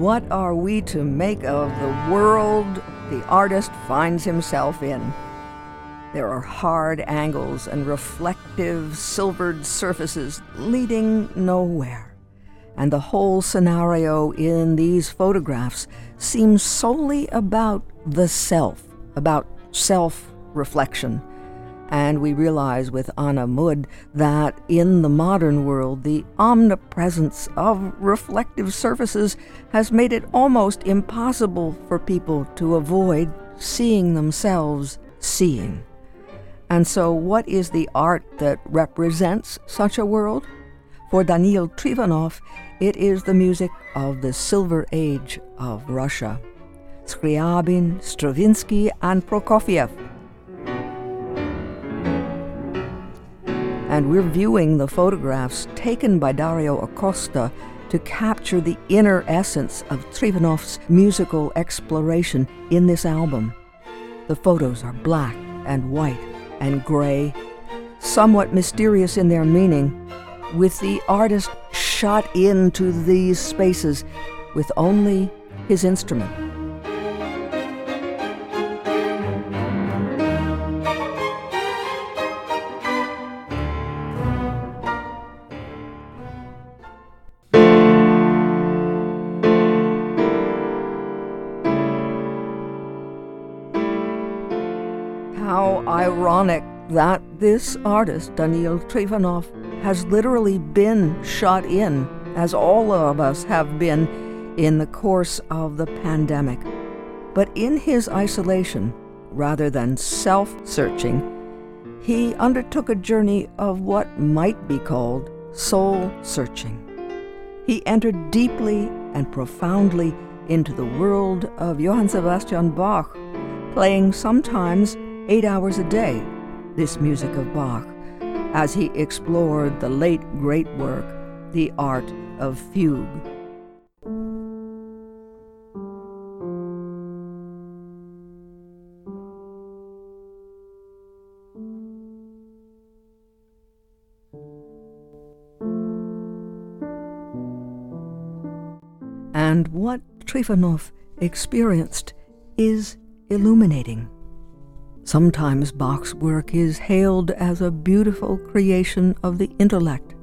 What are we to make of the world the artist finds himself in? There are hard angles and reflective silvered surfaces leading nowhere. And the whole scenario in these photographs seems solely about the self, about self reflection. And we realize with Anna Mudd that in the modern world, the omnipresence of reflective surfaces has made it almost impossible for people to avoid seeing themselves seeing. And so, what is the art that represents such a world? For Daniil Trifonov, it is the music of the Silver Age of Russia. Scriabin, Stravinsky, and Prokofiev and we're viewing the photographs taken by Dario Acosta to capture the inner essence of Trifonov's musical exploration in this album. The photos are black and white and gray, somewhat mysterious in their meaning, with the artist shot into these spaces with only his instrument. That this artist, Daniil Trifonov, has literally been shut in, as all of us have been, in the course of the pandemic. But in his isolation, rather than self searching, he undertook a journey of what might be called soul searching. He entered deeply and profoundly into the world of Johann Sebastian Bach, playing sometimes eight hours a day this music of Bach as he explored the late great work, The Art of Fugue. And what Trifonov experienced is illuminating. Sometimes Bach's work is hailed as a beautiful creation of the intellect.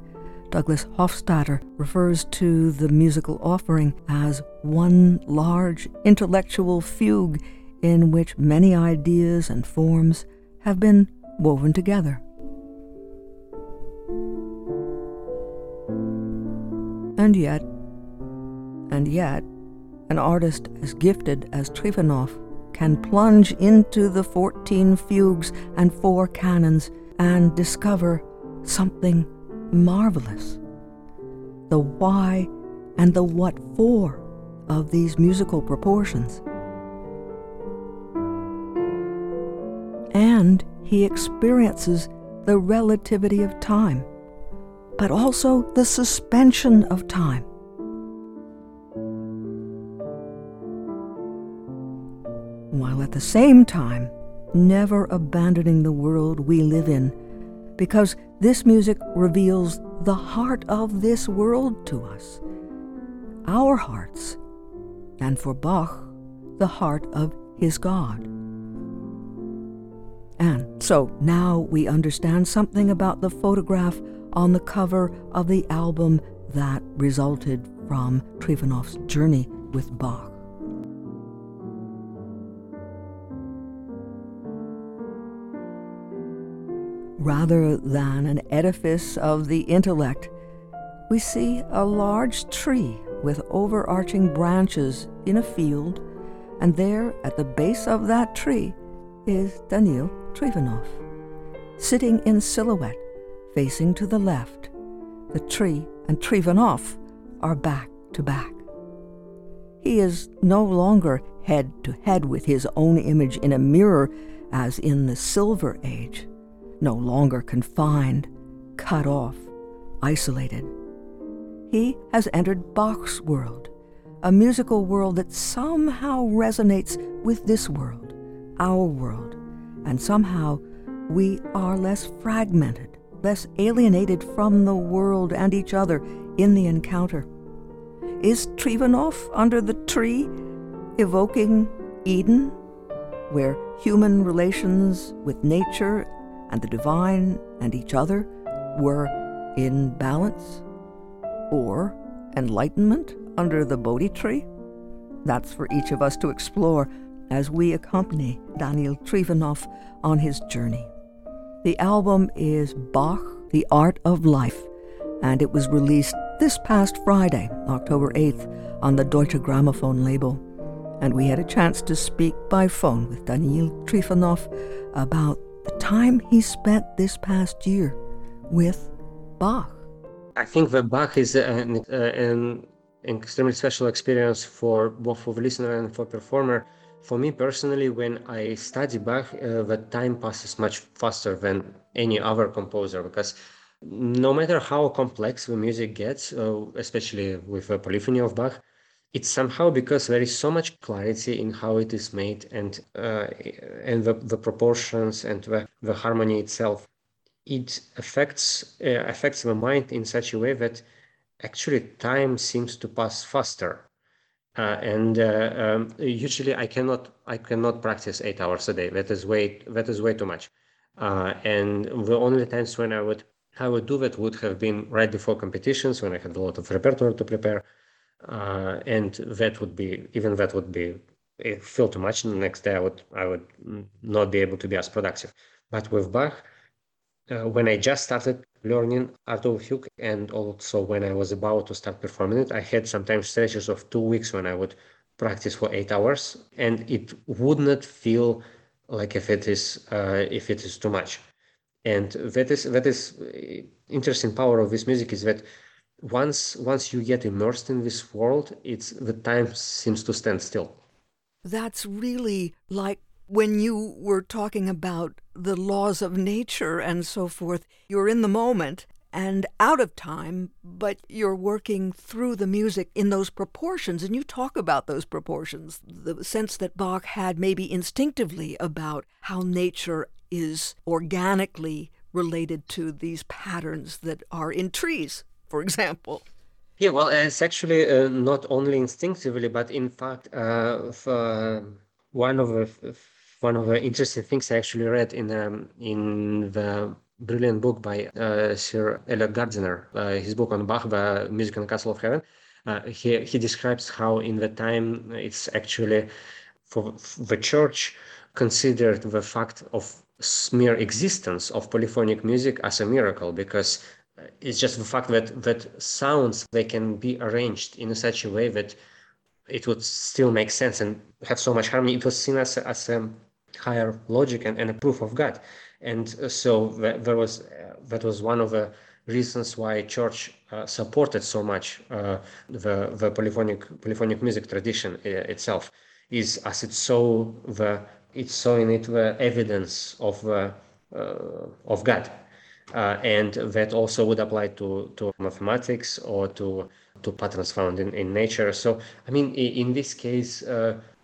Douglas Hofstadter refers to the musical offering as one large intellectual fugue in which many ideas and forms have been woven together. And yet, and yet, an artist as gifted as Trifonov can plunge into the 14 fugues and four canons and discover something marvelous. The why and the what for of these musical proportions. And he experiences the relativity of time, but also the suspension of time. While at the same time never abandoning the world we live in, because this music reveals the heart of this world to us, our hearts, and for Bach, the heart of his God. And so now we understand something about the photograph on the cover of the album that resulted from Trifonov's journey with Bach. Rather than an edifice of the intellect, we see a large tree with overarching branches in a field, and there at the base of that tree is Daniil Trifonov, sitting in silhouette, facing to the left. The tree and Trifonov are back to back. He is no longer head to head with his own image in a mirror as in the Silver Age no longer confined, cut off, isolated. He has entered Bach's world, a musical world that somehow resonates with this world, our world, and somehow we are less fragmented, less alienated from the world and each other in the encounter. Is Trifonov under the tree evoking Eden, where human relations with nature and the divine and each other were in balance? Or enlightenment under the Bodhi tree? That's for each of us to explore as we accompany Daniil Trifonov on his journey. The album is Bach, The Art of Life, and it was released this past Friday, October 8th, on the Deutsche Grammophon label. And we had a chance to speak by phone with Daniil Trifonov about the time he spent this past year with Bach. I think that Bach is an, uh, an extremely special experience for both for the listener and for performer. For me personally, when I study Bach, uh, the time passes much faster than any other composer because no matter how complex the music gets, uh, especially with the polyphony of Bach, it's somehow because there is so much clarity in how it is made and uh, and the, the proportions and the, the harmony itself. It affects uh, affects the mind in such a way that actually time seems to pass faster. Uh, and uh, um, usually I cannot I cannot practice eight hours a day. That is way that is way too much. Uh, and the only times when I would I would do that would have been right before competitions when I had a lot of repertoire to prepare, uh, and that would be even that would be feel too much. And the next day I would I would not be able to be as productive. But with Bach, uh, when I just started learning art of fugue and also when I was about to start performing it, I had sometimes stretches of two weeks when I would practice for eight hours, and it would not feel like if it is uh, if it is too much. And that is that is uh, interesting power of this music is that once once you get immersed in this world, it's the time seems to stand still. That's really like when you were talking about the laws of nature and so forth, you're in the moment and out of time, but you're working through the music in those proportions. And you talk about those proportions, the sense that Bach had maybe instinctively about how nature is organically related to these patterns that are in trees, for example. Yeah, well, it's actually uh, not only instinctively, but in fact, uh, uh one of the one of the interesting things I actually read in um, in the brilliant book by uh, Sir Eliot Gardiner, uh, his book on Bach, The Music the Castle of Heaven. Uh, he he describes how in the time it's actually for the church considered the fact of mere existence of polyphonic music as a miracle because it's just the fact that that sounds they can be arranged in such a way that it would still make sense and have so much harmony. It was seen as a, as a higher logic and, and a proof of God. And uh, so that, there was uh, that was one of the reasons why church uh, supported so much uh, the the polyphonic polyphonic music tradition uh, itself is as it saw the it saw in it the evidence of uh, of God. And that also would apply to, to mathematics or to to patterns found in, in nature. So, I mean, in, in this case,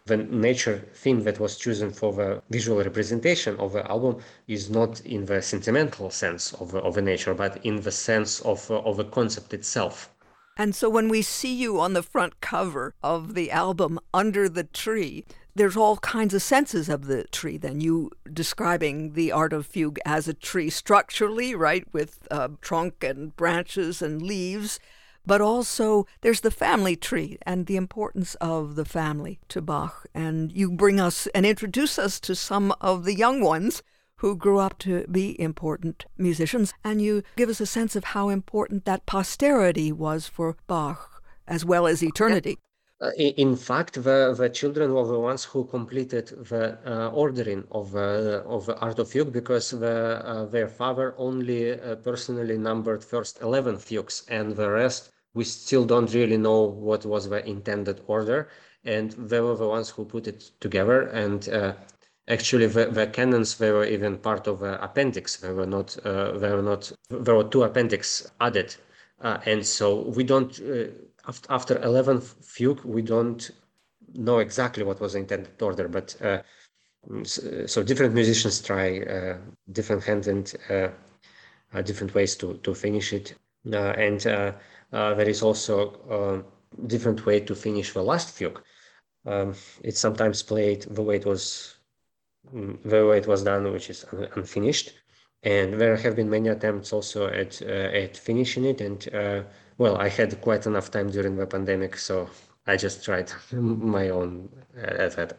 the nature theme that was chosen for the visual representation of the album is not in the sentimental sense of, of the nature, but in the sense of, uh, of the concept itself. And so when we see you on the front cover of the album Under the Tree, there's all kinds of senses of the tree. Then you describing the art of fugue as a tree structurally, right, with uh, trunk and branches and leaves, but also there's the family tree and the importance of the family to Bach. And you bring us and introduce us to some of the young ones who grew up to be important musicians, and you give us a sense of how important that posterity was for Bach as well as eternity. Uh, in fact, the, the children were the ones who completed the uh, ordering of, uh, of the Art of Fugue because the, uh, their father only uh, personally numbered first 11 fugues and the rest we still don't really know what was the intended order and they were the ones who put it together and actually the, the canons they were even part of the appendix. They were not uh, were not there were two appendix added. Uh, and so we don't uh, after, after 11 fugue we don't know exactly what was the intended order but uh, so, so, different musicians try uh, different hand and different ways to to finish it. And uh, there is also um, different way to finish the last fugue. Um, it's sometimes played the way it was mm, the way it was done, which is unfinished. And there have been many attempts also at uh, at finishing it. And uh, well, I had quite enough time during the pandemic, so I just tried my own uh, at that.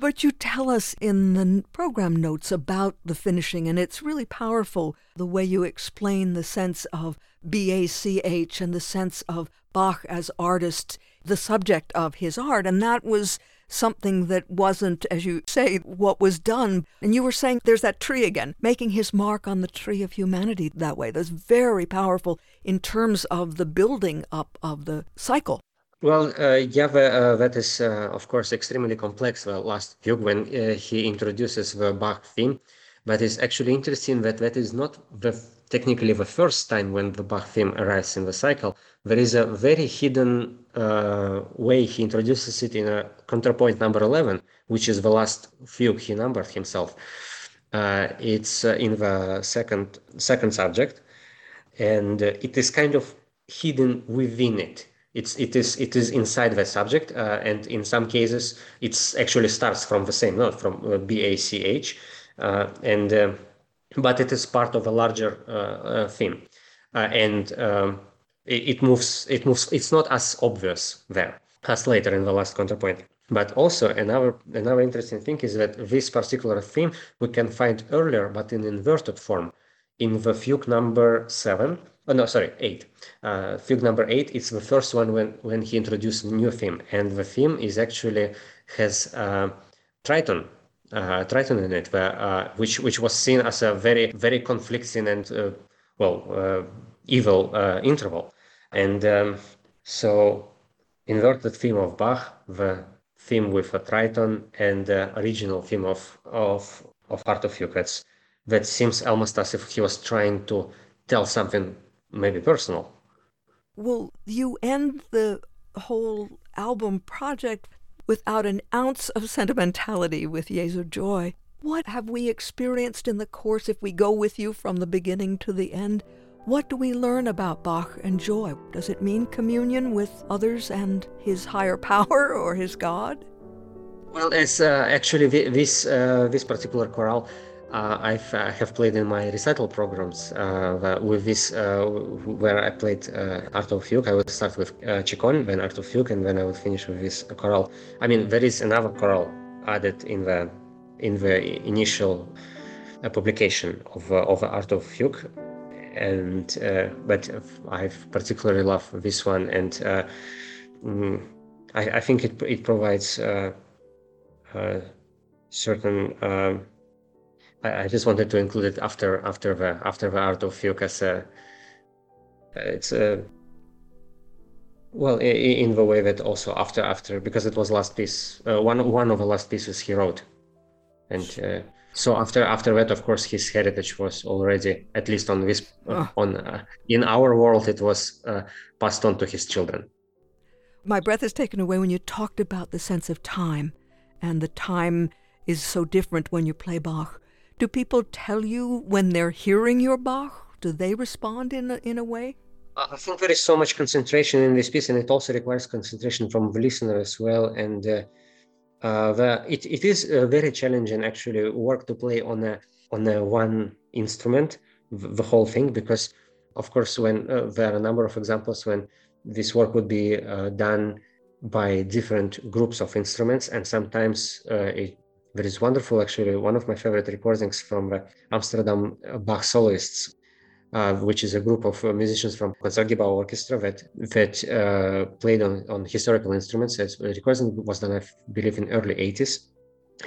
But you tell us in the program notes about the finishing, and it's really powerful the way you explain the sense of BACH and the sense of Bach as artist, the subject of his art. And that was something that wasn't, as you say, what was done. And you were saying there's that tree again, making his mark on the tree of humanity that way. That's very powerful in terms of the building up of the cycle. Well, uh, yeah, uh, that is, uh, of course, extremely complex, the last fugue, when uh, he introduces the Bach theme. But it's actually interesting that that is not the, technically the first time when the Bach theme arrives in the cycle. There is a very hidden uh, way he introduces it in a contrapoint number 11, which is the last fugue he numbered himself. Uh, it's in the second, second subject, and it is kind of hidden within it it's it is it is inside the subject uh, and in some cases it's actually starts from the same note from uh, bach uh, and uh, but it is part of a larger uh, uh, theme and um, it, moves it moves it's not as obvious there as later in the last counterpoint. But also another another interesting thing is that this particular theme we can find earlier but in inverted form. In the fugue number seven oh no sorry eight. Uh, fugue number eight it's the first one when when he introduced a new theme. And the theme is actually has uh, tritone uh, tritone in it uh, which which was seen as a very very conflicting and uh, well uh, evil interval and um, so inverted theme of bach the theme with a tritone and the original theme of of of art of fugue that seems almost as if he was trying to tell something maybe personal. Well, you end the whole album project without an ounce of sentimentality with Jesu Joy. What have we experienced in the course if we go with you from the beginning to the end? What do we learn about Bach and joy? Does it mean communion with others and his higher power or his God? Well, it's uh, actually this uh, this particular chorale uh, I've uh, have played in my recital programs uh, with this uh, where I played uh, Art of Fugue. I would start with uh, Chaconne, then Art of Fugue, and then I would finish with this chorale. I mean, there is another chorale added in the in the initial publication of of Art of Fugue, and but I particularly love this one, and mm, I, I, think it it provides certain. Um, I, I, just wanted to include it after after the after the art of Fugue as a it's a well in, in, the way that also after after because it was last piece uh, one one of the last pieces he wrote and uh, so after after that of course his heritage was already at least on this uh, on uh, in our world it was uh, passed on to his children my breath is taken away when you talked about the sense of time and the time is so different when you play bach do people tell you when they're hearing your Bach? Do they respond in a, in a way? I think there is so much concentration in this piece, and it also requires concentration from the listener as well. And uh, uh, the, it, it is a very challenging actually work to play on a on a one instrument, the whole thing, because of course when uh, there are a number of examples when this work would be uh, done by different groups of instruments, and sometimes uh, it there is wonderful, actually, one of my favorite recordings from the Amsterdam Bach soloists, uh, which is a group of uh, musicians from Concertgebouw Orchestra that that uh, played on, on historical instruments. The recording was done, I believe, in early 80s,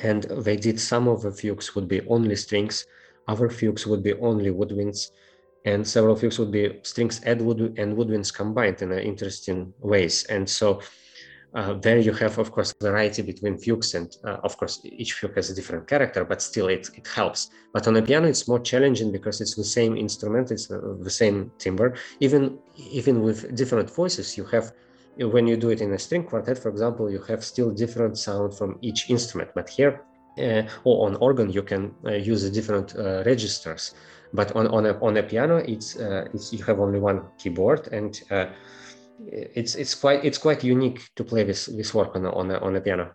and they did some of the fugues would be only strings, other fugues would be only woodwinds, and several fugues would be strings and wood and woodwinds combined in interesting ways. And so uh, there you have, of course, variety between fugues, and uh, of course, each fugue has a different character, but still it, it helps. But on a piano, it's more challenging because it's the same instrument, it's uh, the same timbre. Even even with different voices, you have when you do it in a string quartet, for example, you have still different sound from each instrument. But here, uh, or on organ, you can uh, use different uh, registers. But on on a on a piano, it's it's you have only one keyboard and it's it's quite it's quite unique to play this this work on a, on a, on a piano.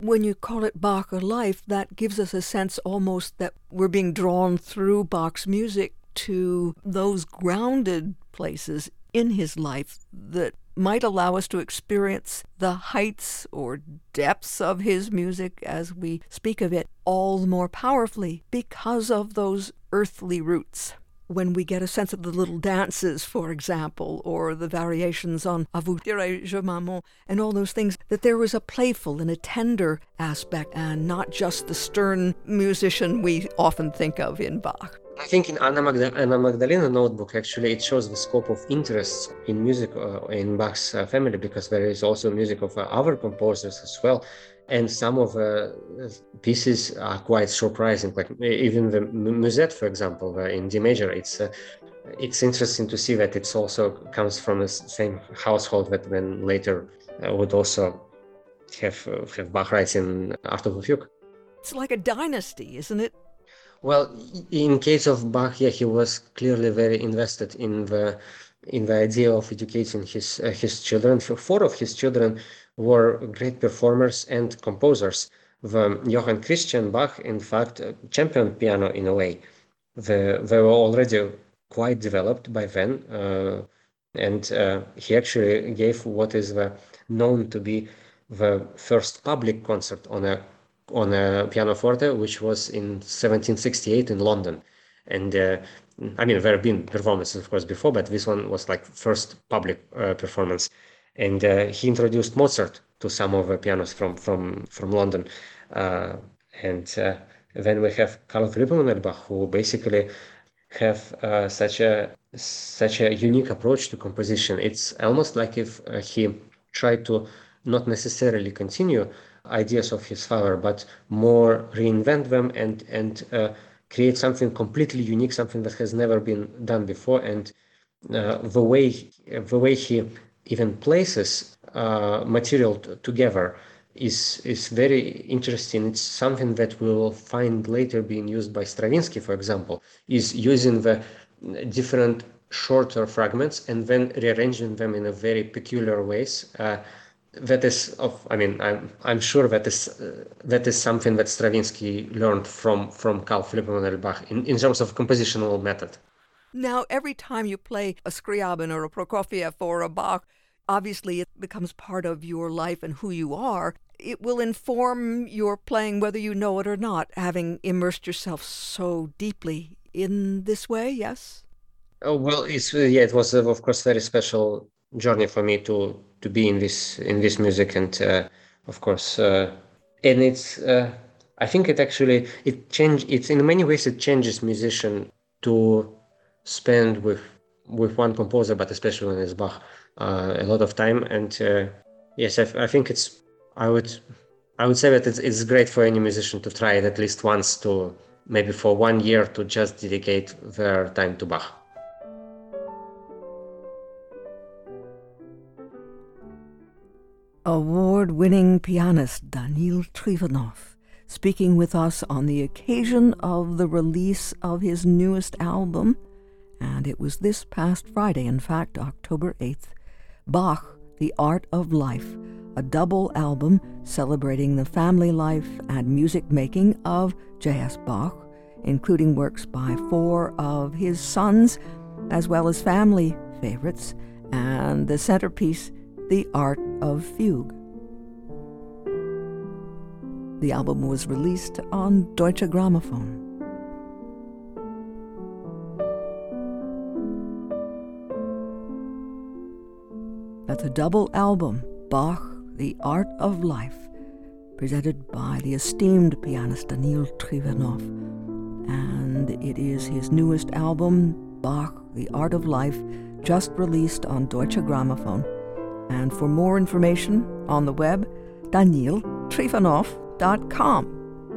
When you call it Bach life, that gives us a sense almost that we're being drawn through Bach's music to those grounded places in his life that might allow us to experience the heights or depths of his music as we speak of it all the more powerfully because of those earthly roots when we get a sense of the little dances, for example, or the variations on A vous dirai-je maman, and all those things, that there was a playful and a tender aspect, and not just the stern musician we often think of in Bach. I think in Anna, Magda- Anna Magdalena notebook, actually, it shows the scope of interests in music uh, in Bach's uh, family because there is also music of uh, other composers as well and some of the uh, pieces are quite surprising like even the musette for example in d major it's uh, it's interesting to see that it's also comes from the same household that then later uh, would also have uh, have Bach writing Art of the Fugue. It's like a dynasty, isn't it? Well, in case of Bach, yeah, he was clearly very invested in the in the idea of educating his uh, his children. Four of his children were great performers and composers. The Johann Christian Bach, in fact, championed piano in a way. The, they were already quite developed by then, uh, and uh, he actually gave what is the, known to be the first public concert on a on a pianoforte, which was in 1768 in London. And uh, I mean, there have been performances, of course, before, but this one was like first public uh, performance and uh, he introduced Mozart to some of the pianos from from from London, uh, and uh, then we have Carl Emanuel Bach, who basically have uh, such a such a unique approach to composition. It's almost like if he tried to not necessarily continue ideas of his father, but more reinvent them and and uh, create something completely unique, something that has never been done before. And the way the way he even places uh, material t- together is is very interesting. It's something that we will find later being used by Stravinsky, for example, is using the different shorter fragments and then rearranging them in a very peculiar ways. Uh, that is of I mean I'm I'm sure that is uh, that is something that Stravinsky learned from from Carl Philipp Emanuel Bach in, in terms of compositional method. Now, every time you play a Scriabin or a Prokofiev or a Bach, obviously it becomes part of your life and who you are. It will inform your playing whether you know it or not, having immersed yourself so deeply in this way, yes? Oh, well, it's, yeah, it was, of course, very special journey for me to, to be in this, in this music. And, uh, of course, uh, and it's, uh, I think it actually, it changed, it's in many ways, it changes musician to spend with with one composer, but especially when it's Bach, uh, a lot of time. And uh, yes, I, I, think it's I would I would say that it's, it's great for any musician to try it at least once to maybe for one year to just dedicate their time to Bach. Award winning pianist Daniil Trifonov speaking with us on the occasion of the release of his newest album, and it was this past Friday, in fact, October 8th, Bach, The Art of Life, a double album celebrating the family life and music making of J.S. Bach, including works by four of his sons, as well as family favorites, and the centerpiece, The Art of Fugue. The album was released on Deutsche Grammophon. That's a double album, Bach, The Art of Life, presented by the esteemed pianist Daniil Trifonov. And it is his newest album, Bach, The Art of Life, just released on Deutsche Grammophon. And for more information on the web, daniiltrifonov.com.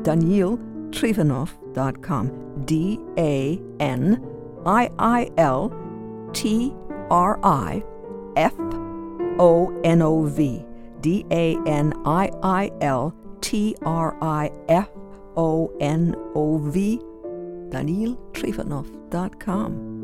daniiltrifonov.com. D A N I I L T R I F O N O V D A N I I L T R I F O N O V, DaniilTrifonov.com.